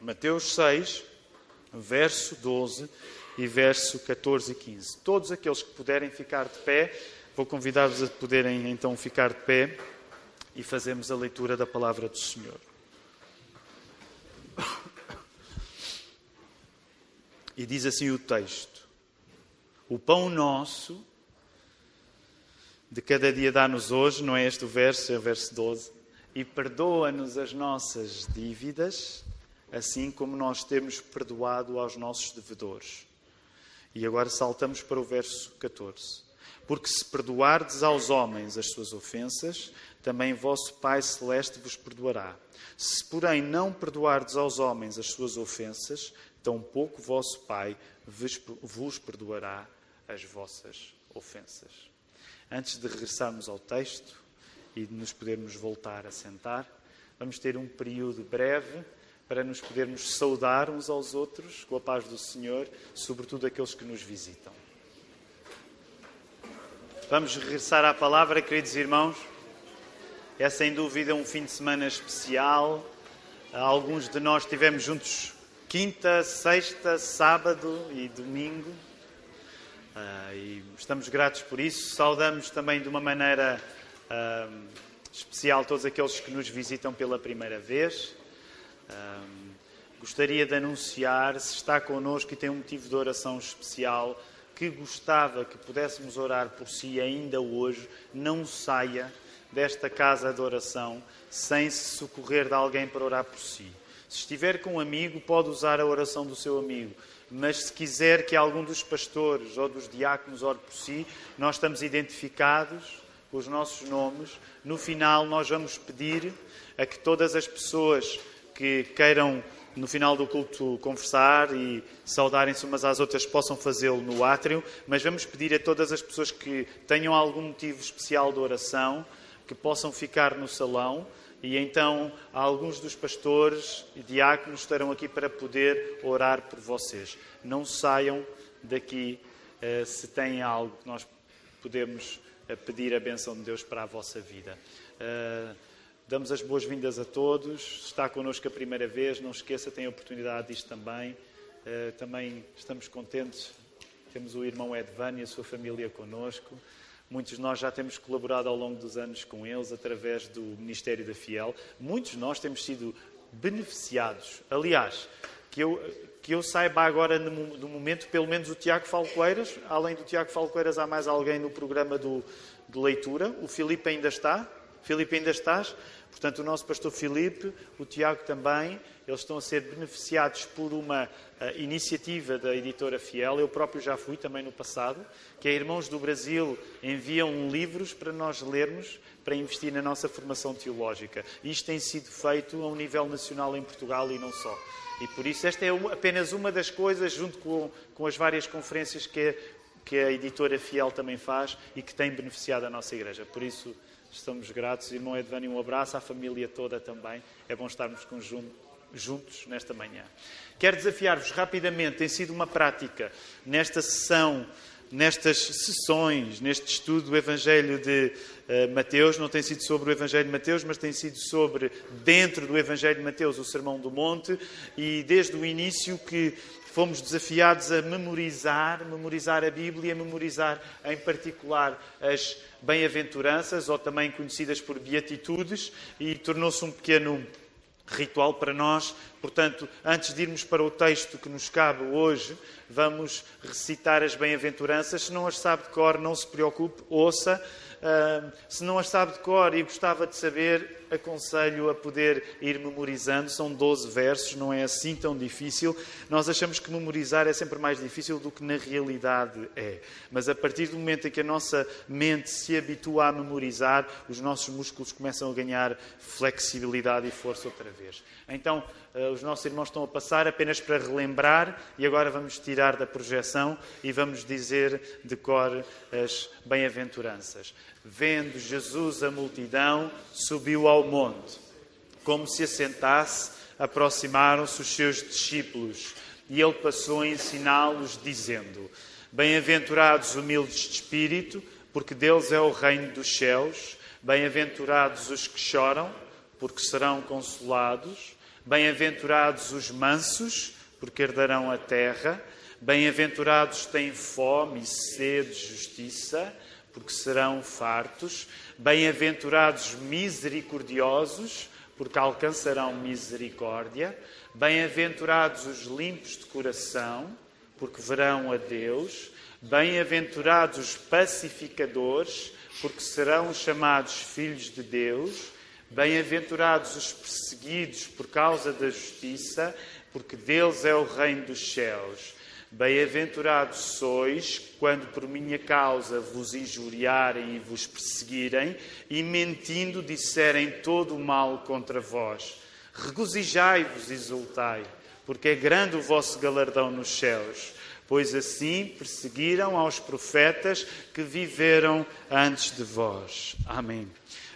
Mateus 6, verso 12 e verso 14 e 15. Todos aqueles que puderem ficar de pé, vou convidar-vos a poderem então ficar de pé e fazermos a leitura da palavra do Senhor. E diz assim o texto: O pão nosso de cada dia dá-nos hoje, não é este o verso, é o verso 12, e perdoa-nos as nossas dívidas, assim como nós temos perdoado aos nossos devedores. E agora saltamos para o verso 14. Porque se perdoardes aos homens as suas ofensas, também vosso Pai Celeste vos perdoará. Se, porém, não perdoardes aos homens as suas ofensas, tampouco vosso Pai vos perdoará as vossas ofensas. Antes de regressarmos ao texto e de nos podermos voltar a sentar, vamos ter um período breve para nos podermos saudar uns aos outros com a paz do Senhor, sobretudo aqueles que nos visitam. Vamos regressar à palavra, queridos irmãos. É sem dúvida um fim de semana especial. Alguns de nós estivemos juntos quinta, sexta, sábado e domingo. Uh, e estamos gratos por isso. Saudamos também de uma maneira uh, especial todos aqueles que nos visitam pela primeira vez. Uh, gostaria de anunciar, se está connosco e tem um motivo de oração especial, que gostava que pudéssemos orar por si ainda hoje, não saia desta casa de oração sem se socorrer de alguém para orar por si. Se estiver com um amigo, pode usar a oração do seu amigo. Mas se quiser que algum dos pastores ou dos diáconos ore por si, nós estamos identificados com os nossos nomes. No final, nós vamos pedir a que todas as pessoas que queiram no final do culto conversar e saudarem-se umas às outras possam fazê-lo no átrio, mas vamos pedir a todas as pessoas que tenham algum motivo especial de oração que possam ficar no salão e então alguns dos pastores e diáconos estarão aqui para poder orar por vocês. Não saiam daqui uh, se têm algo que nós podemos uh, pedir a benção de Deus para a vossa vida. Uh, Damos as boas-vindas a todos. Está connosco a primeira vez, não esqueça, tem a oportunidade disto também. Uh, também estamos contentes. Temos o irmão Edvan e a sua família connosco. Muitos de nós já temos colaborado ao longo dos anos com eles através do Ministério da Fiel. Muitos de nós temos sido beneficiados. Aliás, que eu, que eu saiba agora no, momento, pelo menos o Tiago Falcoeiras, além do Tiago Falcoeiras, há mais alguém no programa do, de leitura. O Filipe ainda está. Filipe, ainda estás? Portanto, o nosso pastor Filipe, o Tiago também, eles estão a ser beneficiados por uma uh, iniciativa da editora Fiel. Eu próprio já fui também no passado, que é Irmãos do Brasil enviam livros para nós lermos, para investir na nossa formação teológica. Isto tem sido feito a um nível nacional em Portugal e não só. E por isso esta é apenas uma das coisas, junto com, com as várias conferências que, que a editora Fiel também faz e que tem beneficiado a nossa igreja. Por isso, Estamos gratos. Irmão Edvani, um abraço à família toda também. É bom estarmos juntos nesta manhã. Quero desafiar-vos rapidamente, tem sido uma prática nesta sessão, nestas sessões, neste estudo do Evangelho de uh, Mateus, não tem sido sobre o Evangelho de Mateus, mas tem sido sobre, dentro do Evangelho de Mateus, o Sermão do Monte, e desde o início que fomos desafiados a memorizar, memorizar a Bíblia, memorizar em particular as bem-aventuranças, ou também conhecidas por beatitudes, e tornou-se um pequeno ritual para nós. Portanto, antes de irmos para o texto que nos cabe hoje, vamos recitar as bem-aventuranças. Se não as sabe de cor, não se preocupe, ouça. Se não as sabe de cor e gostava de saber, aconselho a poder ir memorizando. São 12 versos, não é assim tão difícil. Nós achamos que memorizar é sempre mais difícil do que na realidade é. Mas a partir do momento em que a nossa mente se habitua a memorizar, os nossos músculos começam a ganhar flexibilidade e força outra vez. Então, os nossos irmãos estão a passar apenas para relembrar e agora vamos tirar da projeção e vamos dizer de cor as bem-aventuranças. Vendo Jesus a multidão, subiu ao monte. Como se assentasse, aproximaram-se os seus discípulos e ele passou a ensiná-los, dizendo: Bem-aventurados humildes de espírito, porque deles é o reino dos céus. Bem-aventurados os que choram, porque serão consolados. Bem-aventurados os mansos, porque herdarão a terra. Bem-aventurados têm fome e sede de justiça, porque serão fartos. Bem-aventurados misericordiosos, porque alcançarão misericórdia. Bem-aventurados os limpos de coração, porque verão a Deus. Bem-aventurados os pacificadores, porque serão chamados filhos de Deus. Bem-aventurados os perseguidos por causa da justiça, porque deles é o reino dos céus. Bem-aventurados sois quando por minha causa vos injuriarem e vos perseguirem, e mentindo disserem todo o mal contra vós. Regozijai-vos e exultai, porque é grande o vosso galardão nos céus, pois assim perseguiram aos profetas que viveram antes de vós. Amém.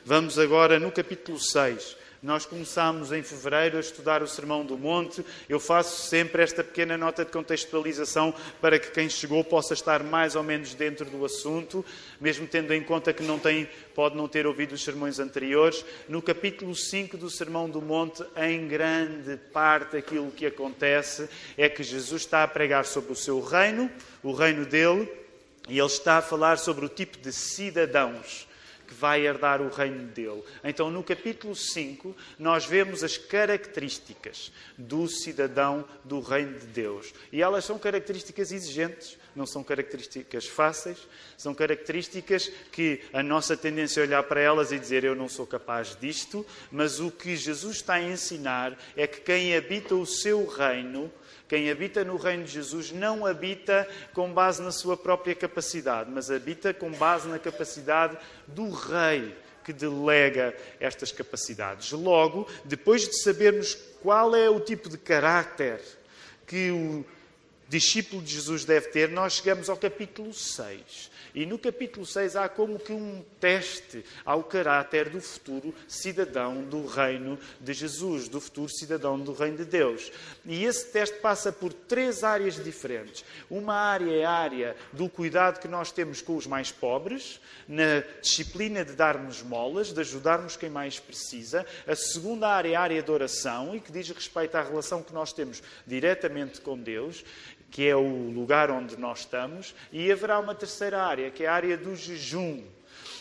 Vamos agora no capítulo 6 nós começámos em fevereiro a estudar o Sermão do Monte. Eu faço sempre esta pequena nota de contextualização para que quem chegou possa estar mais ou menos dentro do assunto, mesmo tendo em conta que não tem, pode não ter ouvido os sermões anteriores. No capítulo 5 do Sermão do Monte, em grande parte aquilo que acontece é que Jesus está a pregar sobre o seu reino, o reino dele, e ele está a falar sobre o tipo de cidadãos que vai herdar o reino dele. Então, no capítulo 5, nós vemos as características do cidadão do reino de Deus. E elas são características exigentes, não são características fáceis, são características que a nossa tendência é olhar para elas e dizer eu não sou capaz disto, mas o que Jesus está a ensinar é que quem habita o seu reino quem habita no reino de Jesus não habita com base na sua própria capacidade, mas habita com base na capacidade do Rei que delega estas capacidades. Logo, depois de sabermos qual é o tipo de caráter que o discípulo de Jesus deve ter, nós chegamos ao capítulo 6. E no capítulo 6 há como que um teste ao caráter do futuro cidadão do reino de Jesus, do futuro cidadão do reino de Deus. E esse teste passa por três áreas diferentes. Uma área é a área do cuidado que nós temos com os mais pobres, na disciplina de darmos molas, de ajudarmos quem mais precisa. A segunda área é a área de oração e que diz respeito à relação que nós temos diretamente com Deus que é o lugar onde nós estamos, e haverá uma terceira área, que é a área do jejum.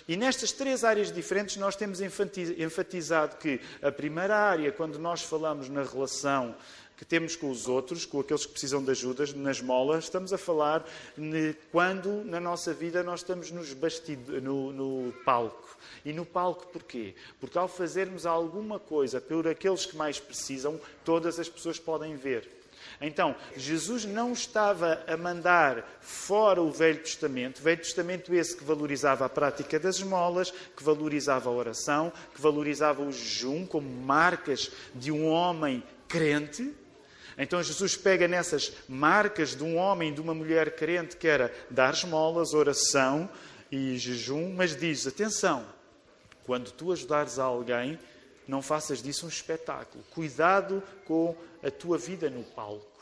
E nestas três áreas diferentes, nós temos enfatizado que a primeira área, quando nós falamos na relação que temos com os outros, com aqueles que precisam de ajuda, nas molas, estamos a falar quando na nossa vida nós estamos nos no, no palco. E no palco porquê? Porque ao fazermos alguma coisa por aqueles que mais precisam, todas as pessoas podem ver. Então, Jesus não estava a mandar fora o Velho Testamento, Velho Testamento esse que valorizava a prática das esmolas, que valorizava a oração, que valorizava o jejum como marcas de um homem crente. Então Jesus pega nessas marcas de um homem e de uma mulher crente, que era dar esmolas, oração e jejum, mas diz: atenção, quando tu ajudares a alguém, não faças disso um espetáculo. Cuidado com a tua vida no palco.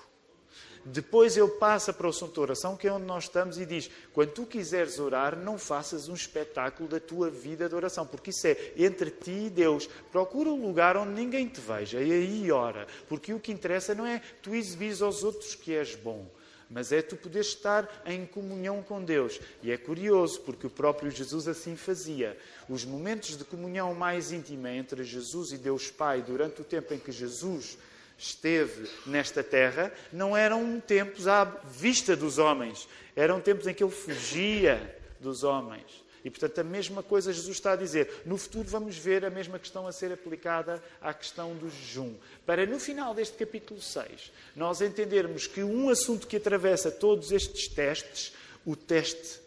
Depois ele passa para o assunto de oração, que é onde nós estamos, e diz: quando tu quiseres orar, não faças um espetáculo da tua vida de oração, porque isso é entre ti e Deus. Procura um lugar onde ninguém te veja e aí ora, porque o que interessa não é tu exibires aos outros que és bom mas é tu poderes estar em comunhão com Deus. E é curioso, porque o próprio Jesus assim fazia. Os momentos de comunhão mais íntima entre Jesus e Deus Pai, durante o tempo em que Jesus esteve nesta terra não eram tempos à vista dos homens, eram tempos em que ele fugia dos homens. E, portanto, a mesma coisa Jesus está a dizer. No futuro vamos ver a mesma questão a ser aplicada à questão do jejum. Para, no final deste capítulo 6, nós entendermos que um assunto que atravessa todos estes testes, o teste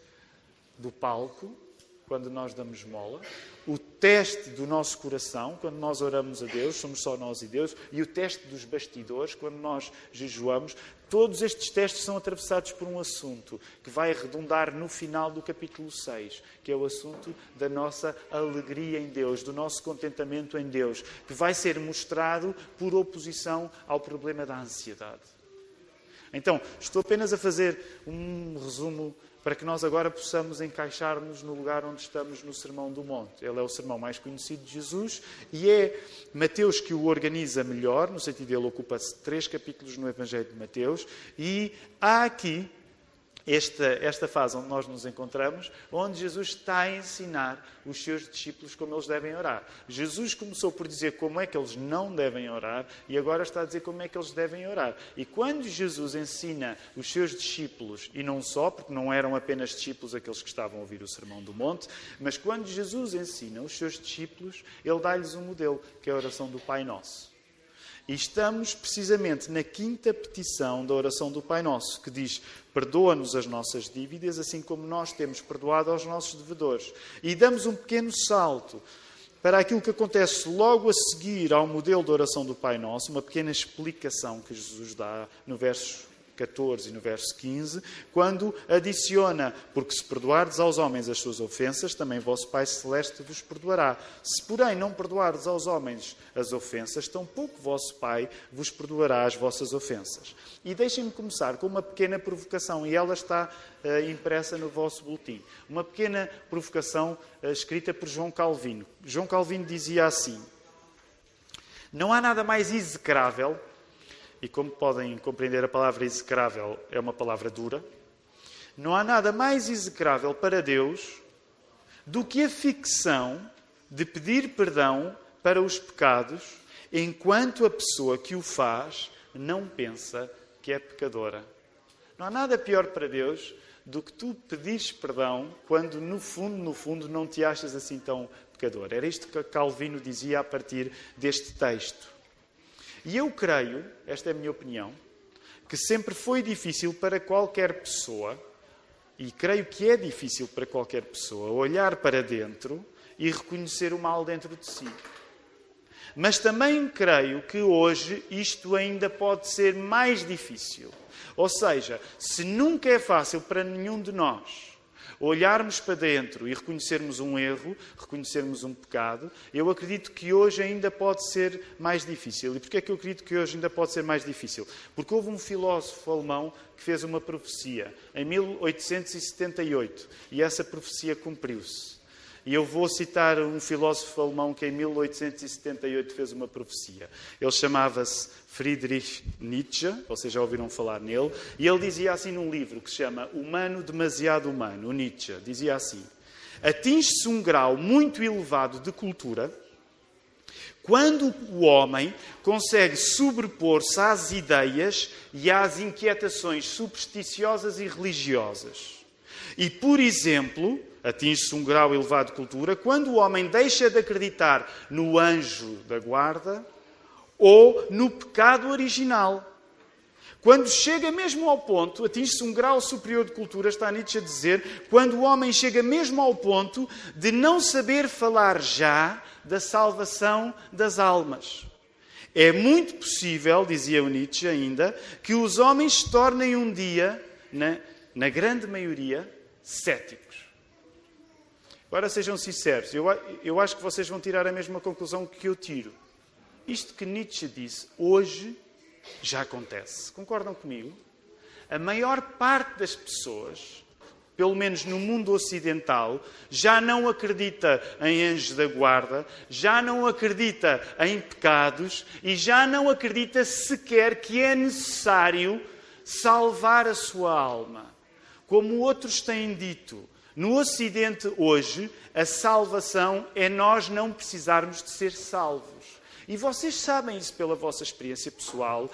do palco, quando nós damos mola, o teste do nosso coração, quando nós oramos a Deus, somos só nós e Deus, e o teste dos bastidores, quando nós jejuamos, todos estes testes são atravessados por um assunto que vai redundar no final do capítulo 6, que é o assunto da nossa alegria em Deus, do nosso contentamento em Deus, que vai ser mostrado por oposição ao problema da ansiedade. Então, estou apenas a fazer um resumo para que nós agora possamos encaixar-nos no lugar onde estamos no Sermão do Monte. Ele é o sermão mais conhecido de Jesus e é Mateus que o organiza melhor, no sentido de ele ocupa-se três capítulos no Evangelho de Mateus, e há aqui esta, esta fase onde nós nos encontramos, onde Jesus está a ensinar os seus discípulos como eles devem orar. Jesus começou por dizer como é que eles não devem orar e agora está a dizer como é que eles devem orar. E quando Jesus ensina os seus discípulos, e não só, porque não eram apenas discípulos aqueles que estavam a ouvir o Sermão do Monte, mas quando Jesus ensina os seus discípulos, ele dá-lhes um modelo, que é a oração do Pai Nosso. E estamos precisamente na quinta petição da oração do Pai Nosso, que diz: Perdoa-nos as nossas dívidas, assim como nós temos perdoado aos nossos devedores. E damos um pequeno salto para aquilo que acontece logo a seguir ao modelo da oração do Pai Nosso, uma pequena explicação que Jesus dá no verso 14 e no verso 15, quando adiciona: Porque se perdoardes aos homens as suas ofensas, também vosso Pai Celeste vos perdoará. Se, porém, não perdoardes aos homens as ofensas, tampouco vosso Pai vos perdoará as vossas ofensas. E deixem-me começar com uma pequena provocação, e ela está uh, impressa no vosso boletim. Uma pequena provocação uh, escrita por João Calvino. João Calvino dizia assim: Não há nada mais execrável e como podem compreender, a palavra execrável é uma palavra dura. Não há nada mais execrável para Deus do que a ficção de pedir perdão para os pecados enquanto a pessoa que o faz não pensa que é pecadora. Não há nada pior para Deus do que tu pedires perdão quando, no fundo, no fundo, não te achas assim tão pecador. Era isto que Calvino dizia a partir deste texto. E eu creio, esta é a minha opinião, que sempre foi difícil para qualquer pessoa, e creio que é difícil para qualquer pessoa, olhar para dentro e reconhecer o mal dentro de si. Mas também creio que hoje isto ainda pode ser mais difícil. Ou seja, se nunca é fácil para nenhum de nós olharmos para dentro e reconhecermos um erro, reconhecermos um pecado, eu acredito que hoje ainda pode ser mais difícil. E porquê é que eu acredito que hoje ainda pode ser mais difícil? Porque houve um filósofo alemão que fez uma profecia em 1878 e essa profecia cumpriu-se. E eu vou citar um filósofo alemão que em 1878 fez uma profecia. Ele chamava-se Friedrich Nietzsche, vocês já ouviram falar nele, e ele dizia assim num livro que se chama Humano Demasiado Humano, Nietzsche, dizia assim: Atinge-se um grau muito elevado de cultura quando o homem consegue sobrepor-se às ideias e às inquietações supersticiosas e religiosas. E, por exemplo, atinge-se um grau elevado de cultura quando o homem deixa de acreditar no anjo da guarda ou no pecado original. Quando chega mesmo ao ponto, atinge-se um grau superior de cultura, está Nietzsche a dizer, quando o homem chega mesmo ao ponto de não saber falar já da salvação das almas. É muito possível, dizia o Nietzsche ainda, que os homens se tornem um dia, na, na grande maioria, céticos. Agora sejam sinceros, eu, eu acho que vocês vão tirar a mesma conclusão que eu tiro. Isto que Nietzsche disse hoje já acontece. Concordam comigo? A maior parte das pessoas, pelo menos no mundo ocidental, já não acredita em anjos da guarda, já não acredita em pecados e já não acredita sequer que é necessário salvar a sua alma. Como outros têm dito, no Ocidente hoje, a salvação é nós não precisarmos de ser salvos. E vocês sabem isso pela vossa experiência pessoal,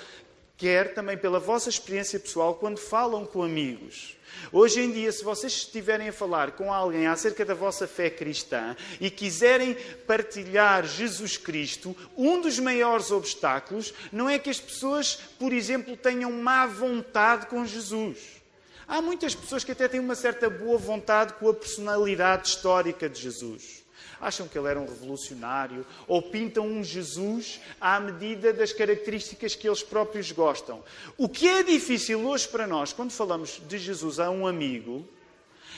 quer também pela vossa experiência pessoal quando falam com amigos. Hoje em dia, se vocês estiverem a falar com alguém acerca da vossa fé cristã e quiserem partilhar Jesus Cristo, um dos maiores obstáculos não é que as pessoas, por exemplo, tenham má vontade com Jesus. Há muitas pessoas que até têm uma certa boa vontade com a personalidade histórica de Jesus acham que ele era um revolucionário ou pintam um Jesus à medida das características que eles próprios gostam. O que é difícil hoje para nós, quando falamos de Jesus a um amigo,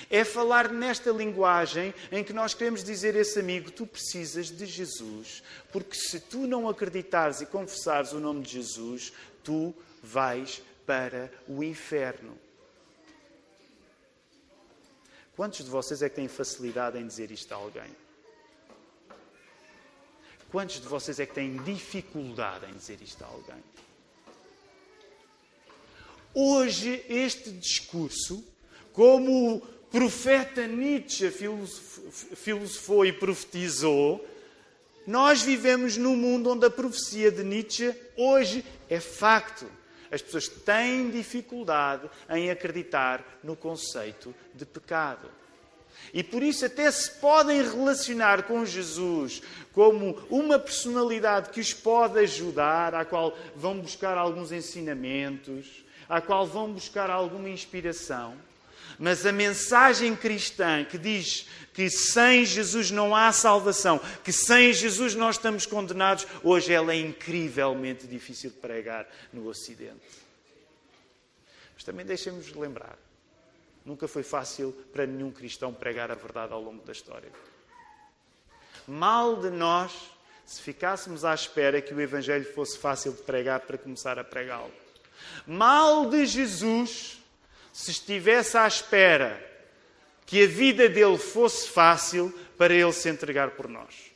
é falar nesta linguagem em que nós queremos dizer a esse amigo: tu precisas de Jesus, porque se tu não acreditares e confessares o nome de Jesus, tu vais para o inferno. Quantos de vocês é que têm facilidade em dizer isto a alguém? Quantos de vocês é que têm dificuldade em dizer isto a alguém? Hoje, este discurso, como o profeta Nietzsche filosofou e profetizou, nós vivemos num mundo onde a profecia de Nietzsche hoje é facto. As pessoas têm dificuldade em acreditar no conceito de pecado. E por isso até se podem relacionar com Jesus como uma personalidade que os pode ajudar, à qual vão buscar alguns ensinamentos, à qual vão buscar alguma inspiração. Mas a mensagem cristã que diz que sem Jesus não há salvação, que sem Jesus nós estamos condenados, hoje ela é incrivelmente difícil de pregar no Ocidente. Mas também deixemos lembrar, nunca foi fácil para nenhum cristão pregar a verdade ao longo da história. Mal de nós se ficássemos à espera que o Evangelho fosse fácil de pregar para começar a pregá-lo. Mal de Jesus se estivesse à espera que a vida dele fosse fácil para ele se entregar por nós.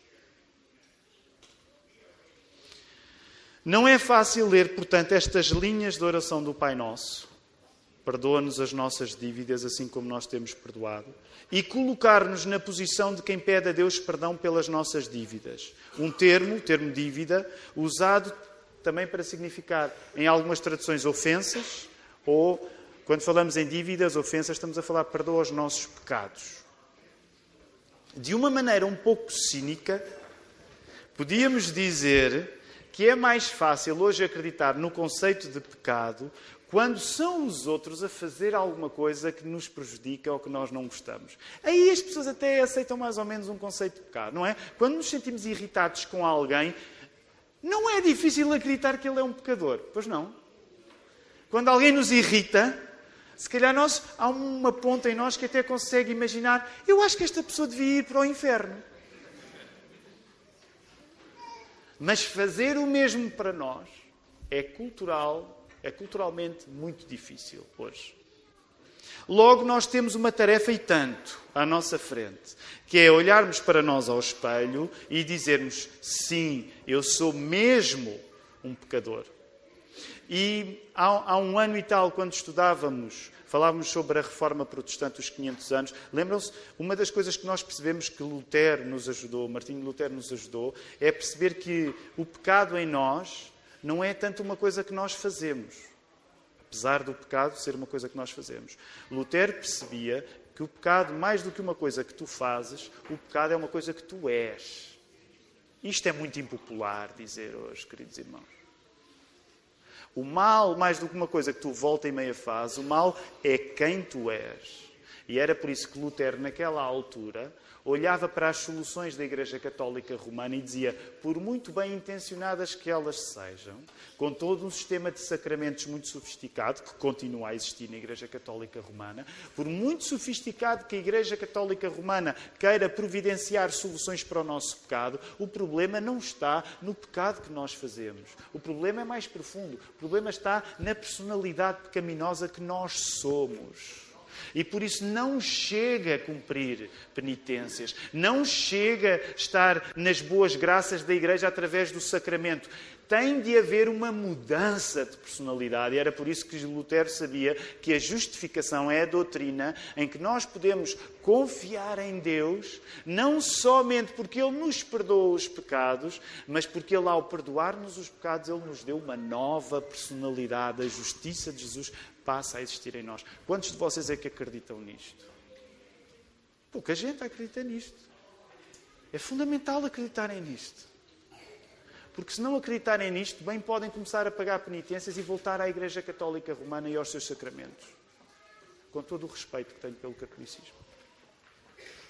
Não é fácil ler, portanto, estas linhas de oração do Pai Nosso. Perdoa-nos as nossas dívidas, assim como nós temos perdoado. E colocar-nos na posição de quem pede a Deus perdão pelas nossas dívidas. Um termo, o termo dívida, usado também para significar, em algumas traduções, ofensas ou quando falamos em dívidas, ofensas, estamos a falar perdoa os nossos pecados. De uma maneira um pouco cínica, podíamos dizer que é mais fácil hoje acreditar no conceito de pecado quando são os outros a fazer alguma coisa que nos prejudica ou que nós não gostamos. Aí as pessoas até aceitam mais ou menos um conceito de pecado, não é? Quando nos sentimos irritados com alguém, não é difícil acreditar que ele é um pecador, pois não? Quando alguém nos irrita, se calhar nós, há uma ponta em nós que até consegue imaginar, eu acho que esta pessoa devia ir para o inferno. Mas fazer o mesmo para nós é cultural, é culturalmente muito difícil hoje. Logo, nós temos uma tarefa e tanto à nossa frente, que é olharmos para nós ao espelho e dizermos: sim, eu sou mesmo um pecador. E há, há, um ano e tal, quando estudávamos, falávamos sobre a reforma protestante dos 500 anos. Lembram-se? Uma das coisas que nós percebemos que Lutero nos ajudou, Martinho Lutero nos ajudou, é perceber que o pecado em nós não é tanto uma coisa que nós fazemos, apesar do pecado ser uma coisa que nós fazemos. Lutero percebia que o pecado, mais do que uma coisa que tu fazes, o pecado é uma coisa que tu és. Isto é muito impopular dizer hoje, queridos irmãos. O mal, mais do que uma coisa que tu volta e meia faz, o mal é quem tu és. E era por isso que Lutero, naquela altura, olhava para as soluções da Igreja Católica Romana e dizia: por muito bem intencionadas que elas sejam, com todo um sistema de sacramentos muito sofisticado, que continua a existir na Igreja Católica Romana, por muito sofisticado que a Igreja Católica Romana queira providenciar soluções para o nosso pecado, o problema não está no pecado que nós fazemos. O problema é mais profundo. O problema está na personalidade pecaminosa que nós somos. E por isso não chega a cumprir penitências, não chega a estar nas boas graças da Igreja através do sacramento. Tem de haver uma mudança de personalidade. E era por isso que Lutero sabia que a justificação é a doutrina em que nós podemos confiar em Deus, não somente porque Ele nos perdoa os pecados, mas porque Ele, ao perdoar-nos os pecados, Ele nos deu uma nova personalidade. A justiça de Jesus passa a existir em nós. Quantos de vocês é que acreditam nisto? Pouca gente acredita nisto. É fundamental acreditarem nisto. Porque se não acreditarem nisto, bem podem começar a pagar penitências e voltar à Igreja Católica Romana e aos seus sacramentos. Com todo o respeito que tenho pelo catolicismo.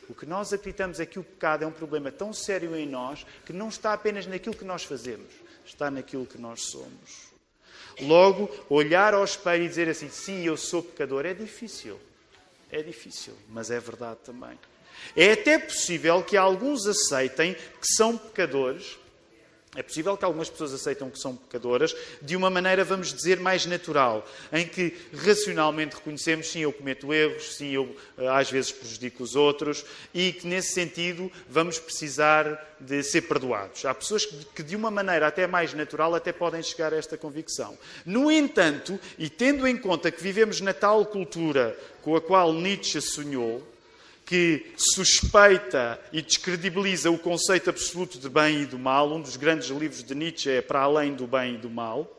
O que nós acreditamos é que o pecado é um problema tão sério em nós que não está apenas naquilo que nós fazemos, está naquilo que nós somos. Logo, olhar ao espelho e dizer assim: sim, eu sou pecador, é difícil. É difícil, mas é verdade também. É até possível que alguns aceitem que são pecadores, É possível que algumas pessoas aceitam que são pecadoras de uma maneira, vamos dizer, mais natural, em que racionalmente reconhecemos, sim, eu cometo erros, sim, eu eh, às vezes prejudico os outros e que nesse sentido vamos precisar de ser perdoados. Há pessoas que de uma maneira até mais natural até podem chegar a esta convicção. No entanto, e tendo em conta que vivemos na tal cultura com a qual Nietzsche sonhou, que suspeita e descredibiliza o conceito absoluto de bem e do mal. Um dos grandes livros de Nietzsche é Para Além do Bem e do Mal.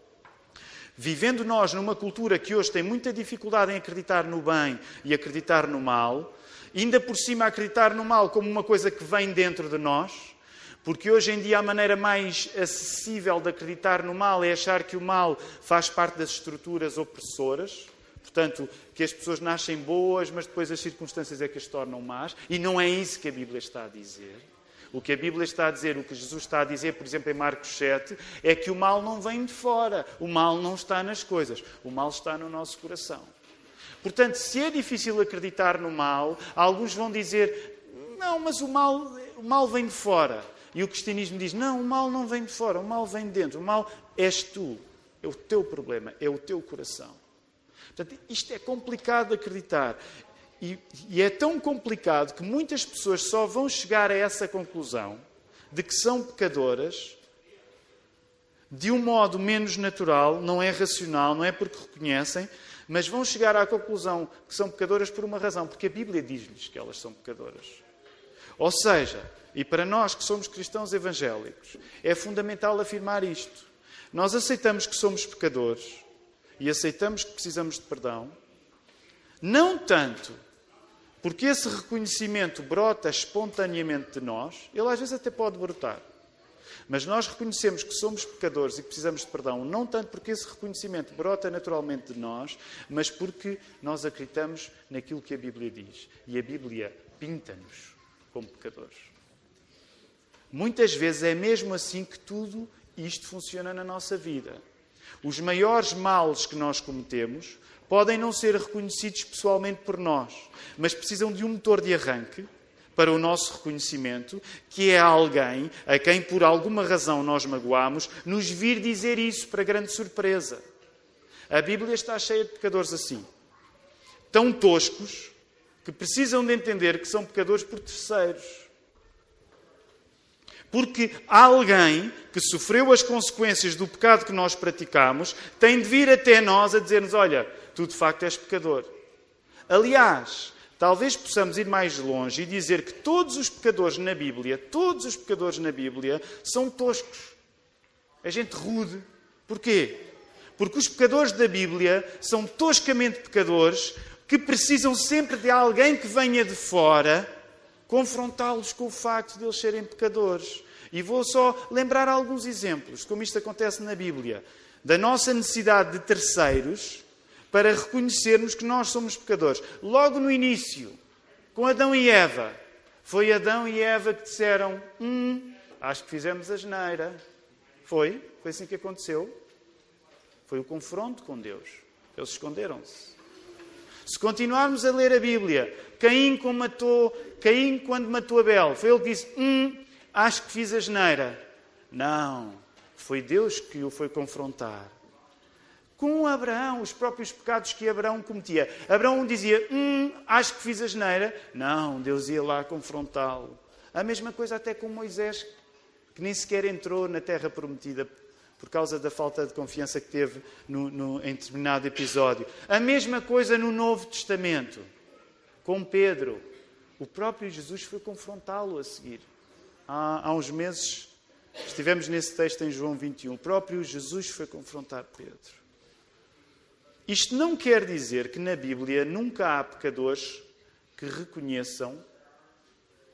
Vivendo nós numa cultura que hoje tem muita dificuldade em acreditar no bem e acreditar no mal, ainda por cima acreditar no mal como uma coisa que vem dentro de nós, porque hoje em dia a maneira mais acessível de acreditar no mal é achar que o mal faz parte das estruturas opressoras Portanto, que as pessoas nascem boas, mas depois as circunstâncias é que as tornam más. E não é isso que a Bíblia está a dizer. O que a Bíblia está a dizer, o que Jesus está a dizer, por exemplo, em Marcos 7, é que o mal não vem de fora. O mal não está nas coisas. O mal está no nosso coração. Portanto, se é difícil acreditar no mal, alguns vão dizer: não, mas o mal, o mal vem de fora. E o cristianismo diz: não, o mal não vem de fora, o mal vem de dentro. O mal és tu. É o teu problema, é o teu coração. Portanto, isto é complicado de acreditar. E, e é tão complicado que muitas pessoas só vão chegar a essa conclusão de que são pecadoras de um modo menos natural, não é racional, não é porque reconhecem, mas vão chegar à conclusão que são pecadoras por uma razão, porque a Bíblia diz-lhes que elas são pecadoras. Ou seja, e para nós que somos cristãos evangélicos, é fundamental afirmar isto. Nós aceitamos que somos pecadores, e aceitamos que precisamos de perdão, não tanto porque esse reconhecimento brota espontaneamente de nós, ele às vezes até pode brotar. Mas nós reconhecemos que somos pecadores e que precisamos de perdão, não tanto porque esse reconhecimento brota naturalmente de nós, mas porque nós acreditamos naquilo que a Bíblia diz. E a Bíblia pinta-nos como pecadores. Muitas vezes é mesmo assim que tudo isto funciona na nossa vida. Os maiores males que nós cometemos podem não ser reconhecidos pessoalmente por nós, mas precisam de um motor de arranque para o nosso reconhecimento, que é alguém a quem por alguma razão nós magoamos, nos vir dizer isso para grande surpresa. A Bíblia está cheia de pecadores assim, tão toscos, que precisam de entender que são pecadores por terceiros. Porque alguém que sofreu as consequências do pecado que nós praticamos tem de vir até nós a dizer-nos: Olha, tu de facto és pecador. Aliás, talvez possamos ir mais longe e dizer que todos os pecadores na Bíblia, todos os pecadores na Bíblia, são toscos. É gente rude. Porquê? Porque os pecadores da Bíblia são toscamente pecadores que precisam sempre de alguém que venha de fora confrontá-los com o facto de eles serem pecadores. E vou só lembrar alguns exemplos, como isto acontece na Bíblia, da nossa necessidade de terceiros para reconhecermos que nós somos pecadores. Logo no início, com Adão e Eva, foi Adão e Eva que disseram: Hum, acho que fizemos a geneira. Foi? Foi assim que aconteceu? Foi o confronto com Deus. Eles esconderam-se. Se continuarmos a ler a Bíblia, Caim, quando matou, Caim, quando matou Abel, foi ele que disse: Hum, acho que fiz a geneira. Não, foi Deus que o foi confrontar. Com Abraão, os próprios pecados que Abraão cometia. Abraão dizia: Hum, acho que fiz a geneira. Não, Deus ia lá confrontá-lo. A mesma coisa até com Moisés, que nem sequer entrou na terra prometida por causa da falta de confiança que teve no, no, em determinado episódio. A mesma coisa no Novo Testamento, com Pedro. O próprio Jesus foi confrontá-lo a seguir. Há, há uns meses estivemos nesse texto em João 21. O próprio Jesus foi confrontar Pedro. Isto não quer dizer que na Bíblia nunca há pecadores que reconheçam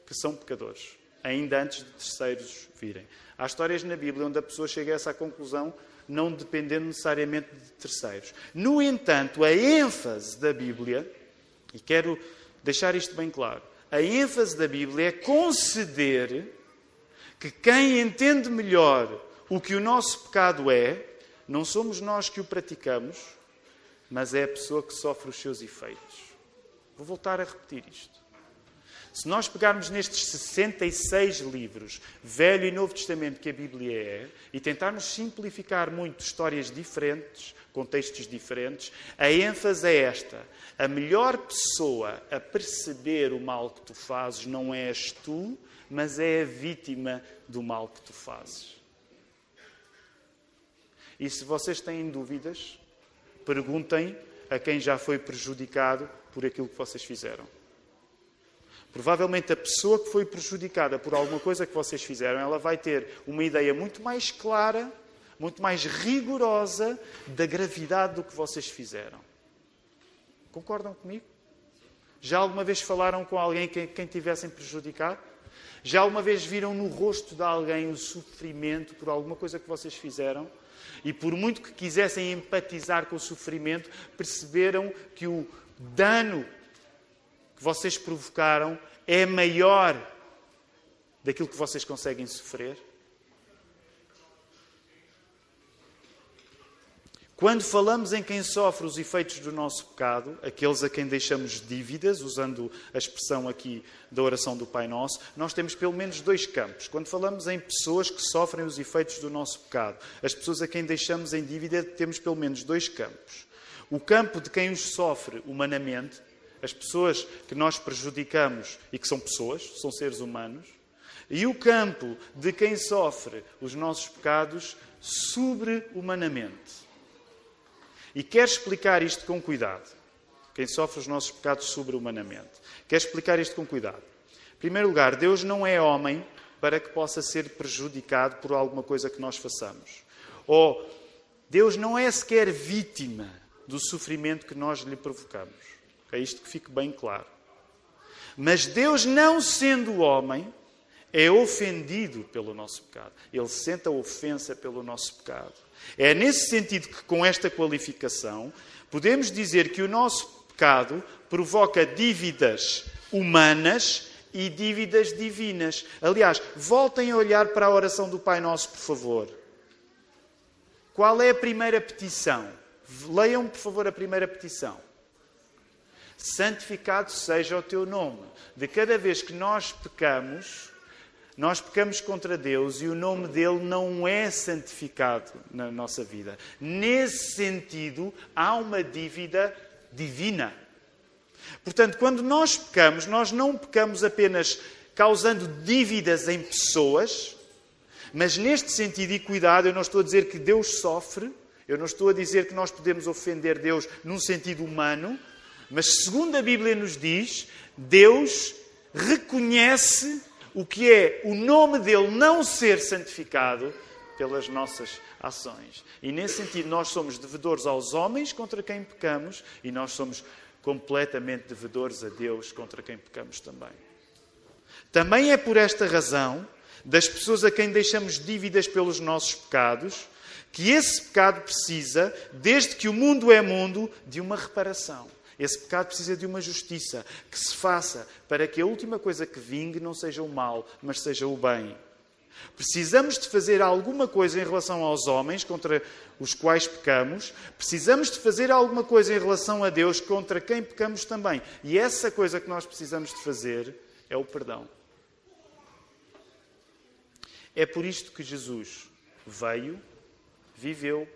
que são pecadores, ainda antes de terceiros virem. Há histórias na Bíblia onde a pessoa chega a essa conclusão não dependendo necessariamente de terceiros. No entanto, a ênfase da Bíblia, e quero deixar isto bem claro, a ênfase da Bíblia é conceder que quem entende melhor o que o nosso pecado é, não somos nós que o praticamos, mas é a pessoa que sofre os seus efeitos. Vou voltar a repetir isto. Se nós pegarmos nestes 66 livros, Velho e Novo Testamento, que a Bíblia é, e tentarmos simplificar muito histórias diferentes, contextos diferentes, a ênfase é esta. A melhor pessoa a perceber o mal que tu fazes não és tu, mas é a vítima do mal que tu fazes. E se vocês têm dúvidas, perguntem a quem já foi prejudicado por aquilo que vocês fizeram. Provavelmente a pessoa que foi prejudicada por alguma coisa que vocês fizeram, ela vai ter uma ideia muito mais clara, muito mais rigorosa da gravidade do que vocês fizeram. Concordam comigo? Já alguma vez falaram com alguém que quem tivessem prejudicado? Já alguma vez viram no rosto de alguém o sofrimento por alguma coisa que vocês fizeram? E por muito que quisessem empatizar com o sofrimento, perceberam que o dano que vocês provocaram é maior daquilo que vocês conseguem sofrer? Quando falamos em quem sofre os efeitos do nosso pecado, aqueles a quem deixamos dívidas, usando a expressão aqui da oração do Pai Nosso, nós temos pelo menos dois campos. Quando falamos em pessoas que sofrem os efeitos do nosso pecado, as pessoas a quem deixamos em dívida, temos pelo menos dois campos. O campo de quem os sofre humanamente, as pessoas que nós prejudicamos e que são pessoas, são seres humanos, e o campo de quem sofre os nossos pecados sobre-humanamente. E quer explicar isto com cuidado. Quem sofre os nossos pecados sobre-humanamente. Quer explicar isto com cuidado. Em primeiro lugar, Deus não é homem para que possa ser prejudicado por alguma coisa que nós façamos. Ou Deus não é sequer vítima do sofrimento que nós lhe provocamos. É isto que fique bem claro. Mas Deus, não sendo homem, é ofendido pelo nosso pecado. Ele sente a ofensa pelo nosso pecado. É nesse sentido que, com esta qualificação, podemos dizer que o nosso pecado provoca dívidas humanas e dívidas divinas. Aliás, voltem a olhar para a oração do Pai Nosso, por favor. Qual é a primeira petição? Leiam, por favor, a primeira petição. Santificado seja o teu nome. De cada vez que nós pecamos, nós pecamos contra Deus e o nome dele não é santificado na nossa vida. Nesse sentido, há uma dívida divina. Portanto, quando nós pecamos, nós não pecamos apenas causando dívidas em pessoas, mas neste sentido, e cuidado, eu não estou a dizer que Deus sofre, eu não estou a dizer que nós podemos ofender Deus num sentido humano, mas segundo a Bíblia nos diz, Deus reconhece o que é o nome dele não ser santificado pelas nossas ações. E nesse sentido, nós somos devedores aos homens contra quem pecamos e nós somos completamente devedores a Deus contra quem pecamos também. Também é por esta razão, das pessoas a quem deixamos dívidas pelos nossos pecados, que esse pecado precisa, desde que o mundo é mundo, de uma reparação. Esse pecado precisa de uma justiça que se faça para que a última coisa que vingue não seja o mal, mas seja o bem. Precisamos de fazer alguma coisa em relação aos homens contra os quais pecamos. Precisamos de fazer alguma coisa em relação a Deus contra quem pecamos também. E essa coisa que nós precisamos de fazer é o perdão. É por isto que Jesus veio, viveu,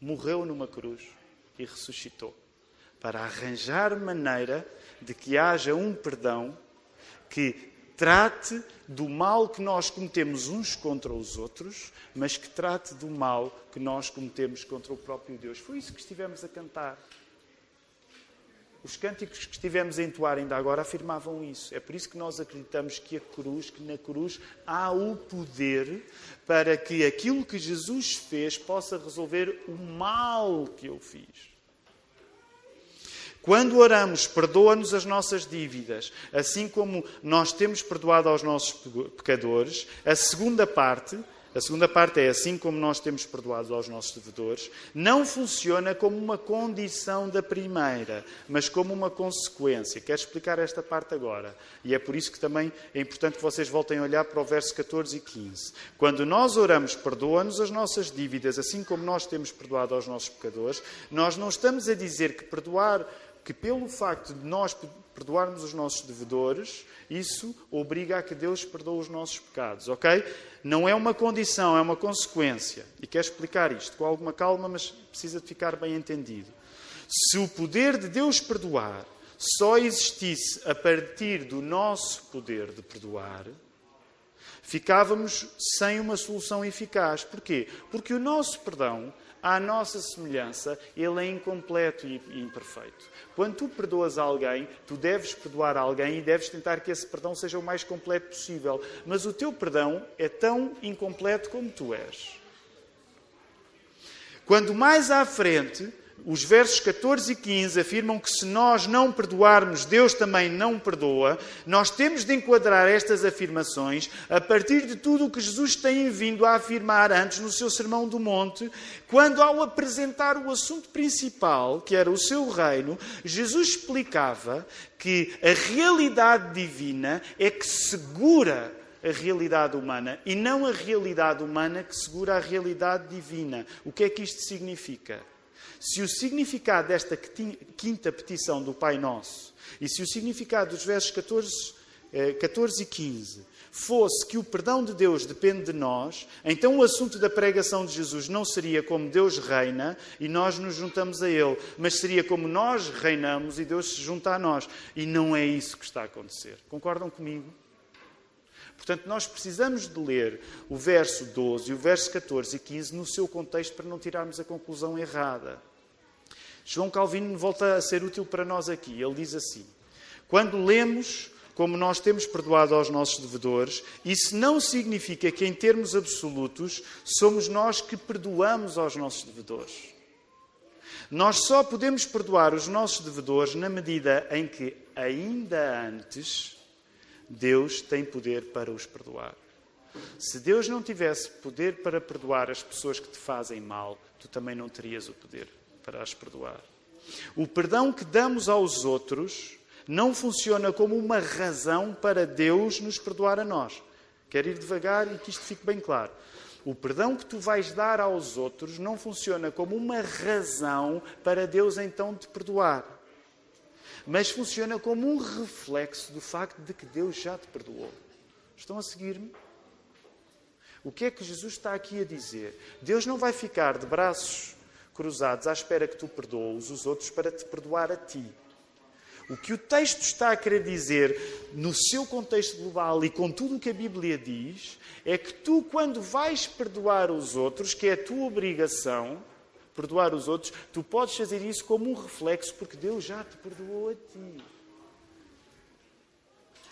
morreu numa cruz e ressuscitou para arranjar maneira de que haja um perdão que trate do mal que nós cometemos uns contra os outros, mas que trate do mal que nós cometemos contra o próprio Deus. Foi isso que estivemos a cantar. Os cânticos que estivemos a entoar ainda agora afirmavam isso. É por isso que nós acreditamos que a cruz, que na cruz há o poder para que aquilo que Jesus fez possa resolver o mal que eu fiz. Quando oramos, perdoa-nos as nossas dívidas, assim como nós temos perdoado aos nossos pecadores, a segunda parte, a segunda parte é assim como nós temos perdoado aos nossos devedores, não funciona como uma condição da primeira, mas como uma consequência. Quero explicar esta parte agora. E é por isso que também é importante que vocês voltem a olhar para o verso 14 e 15. Quando nós oramos, perdoa-nos as nossas dívidas, assim como nós temos perdoado aos nossos pecadores, nós não estamos a dizer que perdoar que pelo facto de nós perdoarmos os nossos devedores, isso obriga a que Deus perdoe os nossos pecados, ok? Não é uma condição, é uma consequência. E quero explicar isto com alguma calma, mas precisa de ficar bem entendido. Se o poder de Deus perdoar só existisse a partir do nosso poder de perdoar, ficávamos sem uma solução eficaz. Porquê? Porque o nosso perdão, à nossa semelhança, ele é incompleto e imperfeito. Quando tu perdoas alguém, tu deves perdoar alguém e deves tentar que esse perdão seja o mais completo possível. Mas o teu perdão é tão incompleto como tu és. Quando mais à frente os versos 14 e 15 afirmam que se nós não perdoarmos, Deus também não perdoa. Nós temos de enquadrar estas afirmações a partir de tudo o que Jesus tem vindo a afirmar antes no seu Sermão do Monte, quando, ao apresentar o assunto principal, que era o seu reino, Jesus explicava que a realidade divina é que segura a realidade humana e não a realidade humana que segura a realidade divina. O que é que isto significa? Se o significado desta quinta petição do Pai Nosso e se o significado dos versos 14, 14 eh, e 15 fosse que o perdão de Deus depende de nós, então o assunto da pregação de Jesus não seria como Deus reina e nós nos juntamos a Ele, mas seria como nós reinamos e Deus se junta a nós. E não é isso que está a acontecer. Concordam comigo? Portanto, nós precisamos de ler o verso 12 e o verso 14 e 15 no seu contexto para não tirarmos a conclusão errada. João Calvino volta a ser útil para nós aqui. Ele diz assim: Quando lemos como nós temos perdoado aos nossos devedores, isso não significa que, em termos absolutos, somos nós que perdoamos aos nossos devedores. Nós só podemos perdoar os nossos devedores na medida em que, ainda antes, Deus tem poder para os perdoar. Se Deus não tivesse poder para perdoar as pessoas que te fazem mal, tu também não terias o poder para as perdoar. O perdão que damos aos outros não funciona como uma razão para Deus nos perdoar a nós. Quero ir devagar e que isto fique bem claro. O perdão que tu vais dar aos outros não funciona como uma razão para Deus então te perdoar mas funciona como um reflexo do facto de que Deus já te perdoou. Estão a seguir-me? O que é que Jesus está aqui a dizer? Deus não vai ficar de braços cruzados à espera que tu perdoes os outros para te perdoar a ti. O que o texto está a querer dizer, no seu contexto global e com tudo o que a Bíblia diz, é que tu, quando vais perdoar os outros, que é a tua obrigação, perdoar os outros, tu podes fazer isso como um reflexo, porque Deus já te perdoou a ti.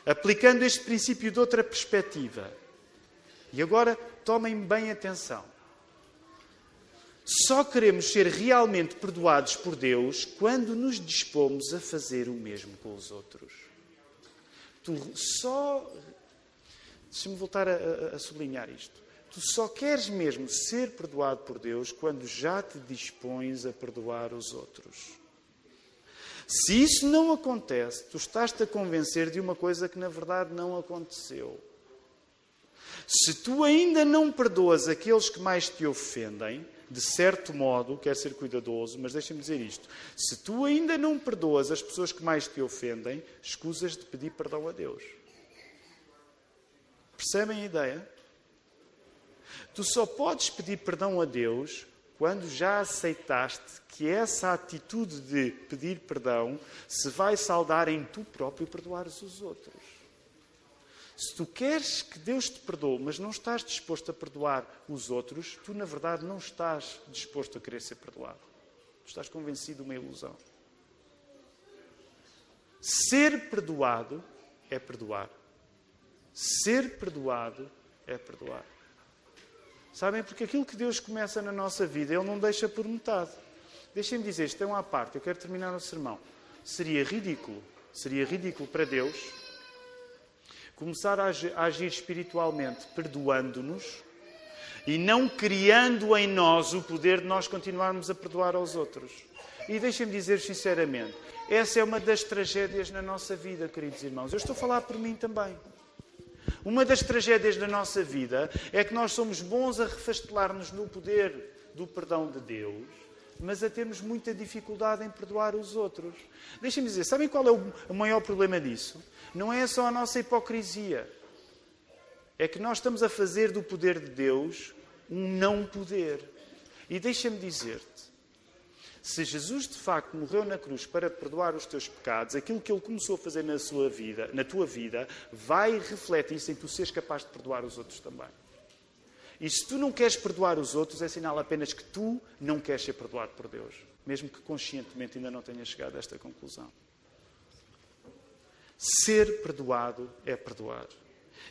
Aplicando este princípio de outra perspectiva. E agora tomem bem atenção. Só queremos ser realmente perdoados por Deus quando nos dispomos a fazer o mesmo com os outros. Tu só. Deixa-me voltar a, a, sublinhar isto. Tu só queres mesmo ser perdoado por Deus quando já te dispões a perdoar os outros. Se isso não acontece, tu estás-te a convencer de uma coisa que na verdade não aconteceu. Se tu ainda não perdoas aqueles que mais te ofendem, de certo modo, quer ser cuidadoso, mas deixa-me dizer isto: se tu ainda não perdoas as pessoas que mais te ofendem, escusas de pedir perdão a Deus. Percebem a ideia? Tu só podes pedir perdão a Deus quando já aceitaste que essa atitude de pedir perdão se vai saldar em tu próprio perdoares os outros. Se tu queres que Deus te perdoe, mas não estás disposto a perdoar os outros, tu na verdade não estás disposto a querer ser perdoado. Tu estás convencido de uma ilusão. Ser perdoado é perdoar. Ser perdoado é perdoar. Sabem? Porque aquilo que Deus começa na nossa vida, Ele não deixa por metade. Deixem-me dizer, isto é uma parte, eu quero terminar o sermão. Seria ridículo, seria ridículo para Deus começar a agir espiritualmente perdoando-nos e não criando em nós o poder de nós continuarmos a perdoar aos outros. E deixem-me dizer sinceramente, essa é uma das tragédias na nossa vida, queridos irmãos. Eu estou a falar por mim também. Uma das tragédias da nossa vida é que nós somos bons a refastelar-nos no poder do perdão de Deus, mas a termos muita dificuldade em perdoar os outros. Deixem-me dizer, sabem qual é o maior problema disso? Não é só a nossa hipocrisia. É que nós estamos a fazer do poder de Deus um não poder. E deixa-me dizer-te, se Jesus de facto morreu na cruz para perdoar os teus pecados, aquilo que ele começou a fazer na sua vida, na tua vida, vai refletir-se em tu seres capaz de perdoar os outros também. E se tu não queres perdoar os outros, é sinal apenas que tu não queres ser perdoado por Deus, mesmo que conscientemente ainda não tenhas chegado a esta conclusão. Ser perdoado é perdoar.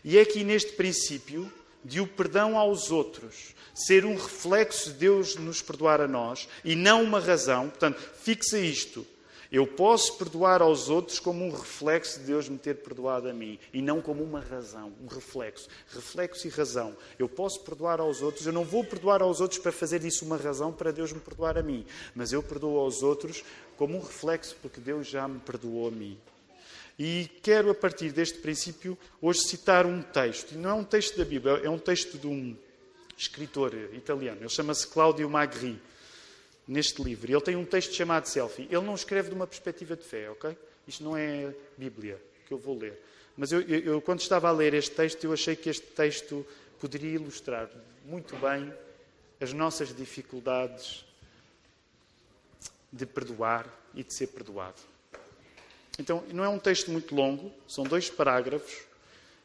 E é aqui neste princípio de o perdão aos outros ser um reflexo de Deus nos perdoar a nós e não uma razão. Portanto, fixa isto. Eu posso perdoar aos outros como um reflexo de Deus me ter perdoado a mim e não como uma razão, um reflexo. Reflexo e razão. Eu posso perdoar aos outros, eu não vou perdoar aos outros para fazer disso uma razão para Deus me perdoar a mim, mas eu perdoo aos outros como um reflexo porque Deus já me perdoou a mim. E quero, a partir deste princípio, hoje citar um texto. E não é um texto da Bíblia, é um texto de um escritor italiano. Ele chama-se Claudio Magri, neste livro. Ele tem um texto chamado Selfie. Ele não escreve de uma perspectiva de fé, ok? Isto não é Bíblia que eu vou ler. Mas eu, eu, quando estava a ler este texto, eu achei que este texto poderia ilustrar muito bem as nossas dificuldades de perdoar e de ser perdoado. Então, não é um texto muito longo, são dois parágrafos,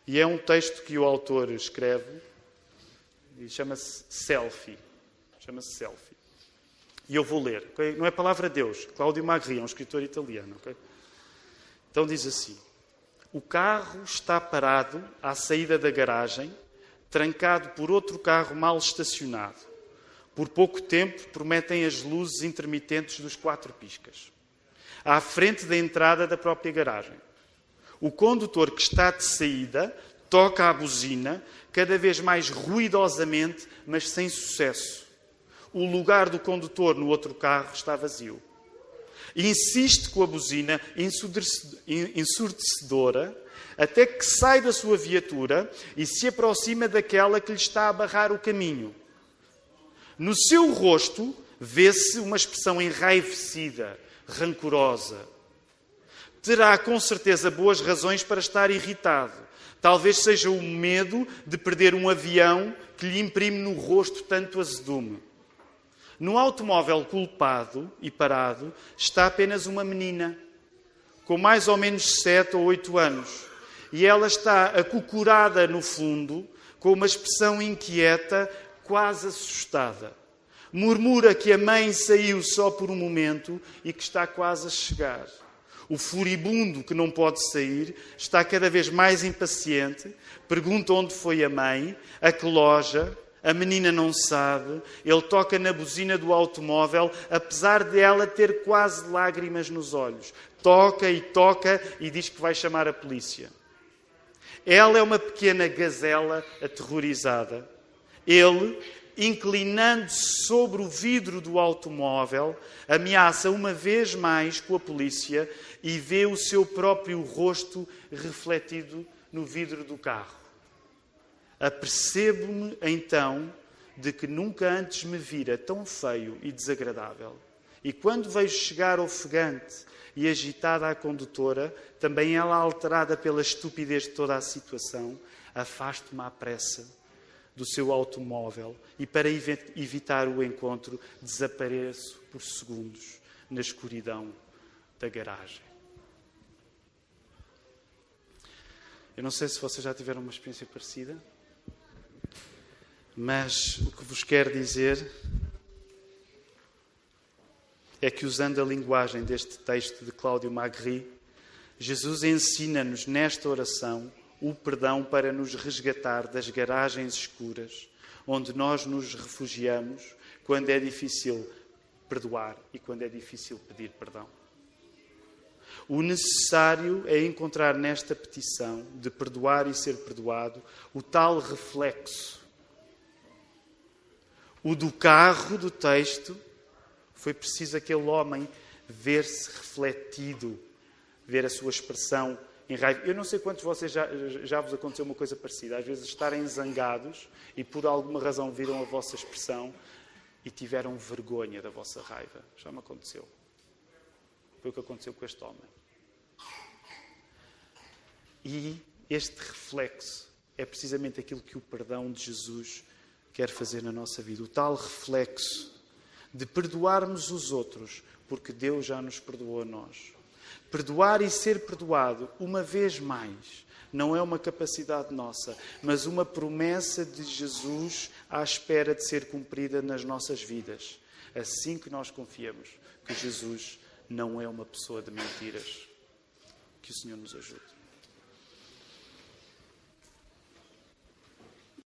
e é um texto que o autor escreve, e chama-se Selfie. Chama-se Selfie. E eu vou ler. Okay? Não é palavra de Deus. Cláudio Magri é um escritor italiano. Okay? Então diz assim: O carro está parado à saída da garagem, trancado por outro carro mal estacionado. Por pouco tempo prometem as luzes intermitentes dos quatro piscas à frente da entrada da própria garagem. O condutor que está de saída toca a buzina, cada vez mais ruidosamente, mas sem sucesso. O lugar do condutor no outro carro está vazio. Insiste com a buzina ensurdecedora até que sai da sua viatura e se aproxima daquela que lhe está a barrar o caminho. No seu rosto vê-se uma expressão enraivecida, rancorosa. Terá com certeza boas razões para estar irritado. Talvez seja o medo de perder um avião que lhe imprime no rosto tanto azedume. No automóvel culpado e parado está apenas uma menina, com mais ou menos sete ou oito anos, e ela está acocorada no fundo, com uma expressão inquieta, quase assustada. Murmura que a mãe saiu só por um momento e que está quase a chegar. O furibundo que não pode sair está cada vez mais impaciente, pergunta onde foi a mãe, a que loja, a menina não sabe, ele toca na buzina do automóvel, apesar de ela ter quase lágrimas nos olhos. Toca e toca e diz que vai chamar a polícia. Ela é uma pequena gazela aterrorizada. Ele inclinando-se sobre o vidro do automóvel, ameaça uma vez mais com a polícia e vê o seu próprio rosto refletido no vidro do carro. Apercebo-me então de que nunca antes me vira tão feio e desagradável. E quando vejo chegar ofegante e agitada a condutora, também ela alterada pela estupidez de toda a situação, afasto-me à pressa do seu automóvel e, para evitar o encontro, desapareço por segundos na escuridão da garagem. Eu não sei se vocês já tiveram uma experiência parecida, mas o que vos quero dizer é que, usando a linguagem deste texto de Cláudio Magri, Jesus ensina-nos nesta oração o perdão para nos resgatar das garagens escuras, onde nós nos refugiamos quando é difícil perdoar e quando é difícil pedir perdão. O necessário é encontrar nesta petição de perdoar e ser perdoado o tal reflexo. O do carro do texto foi preciso aquele homem ver-se refletido, ver a sua expressão Eu não sei quantos de vocês já, já vos aconteceu uma coisa parecida. Às vezes estarem zangados e por alguma razão viram a vossa expressão e tiveram vergonha da vossa raiva. Já me aconteceu. Foi o que aconteceu com este homem. E este reflexo é precisamente aquilo que o perdão de Jesus quer fazer na nossa vida. O tal reflexo de perdoarmos os outros, porque Deus já nos perdoou a nós. Perdoar e ser perdoado, uma vez mais, não é uma capacidade nossa, mas uma promessa de Jesus à espera de ser cumprida nas nossas vidas. Assim que nós confiamos que Jesus não é uma pessoa de mentiras. Que o Senhor nos ajude.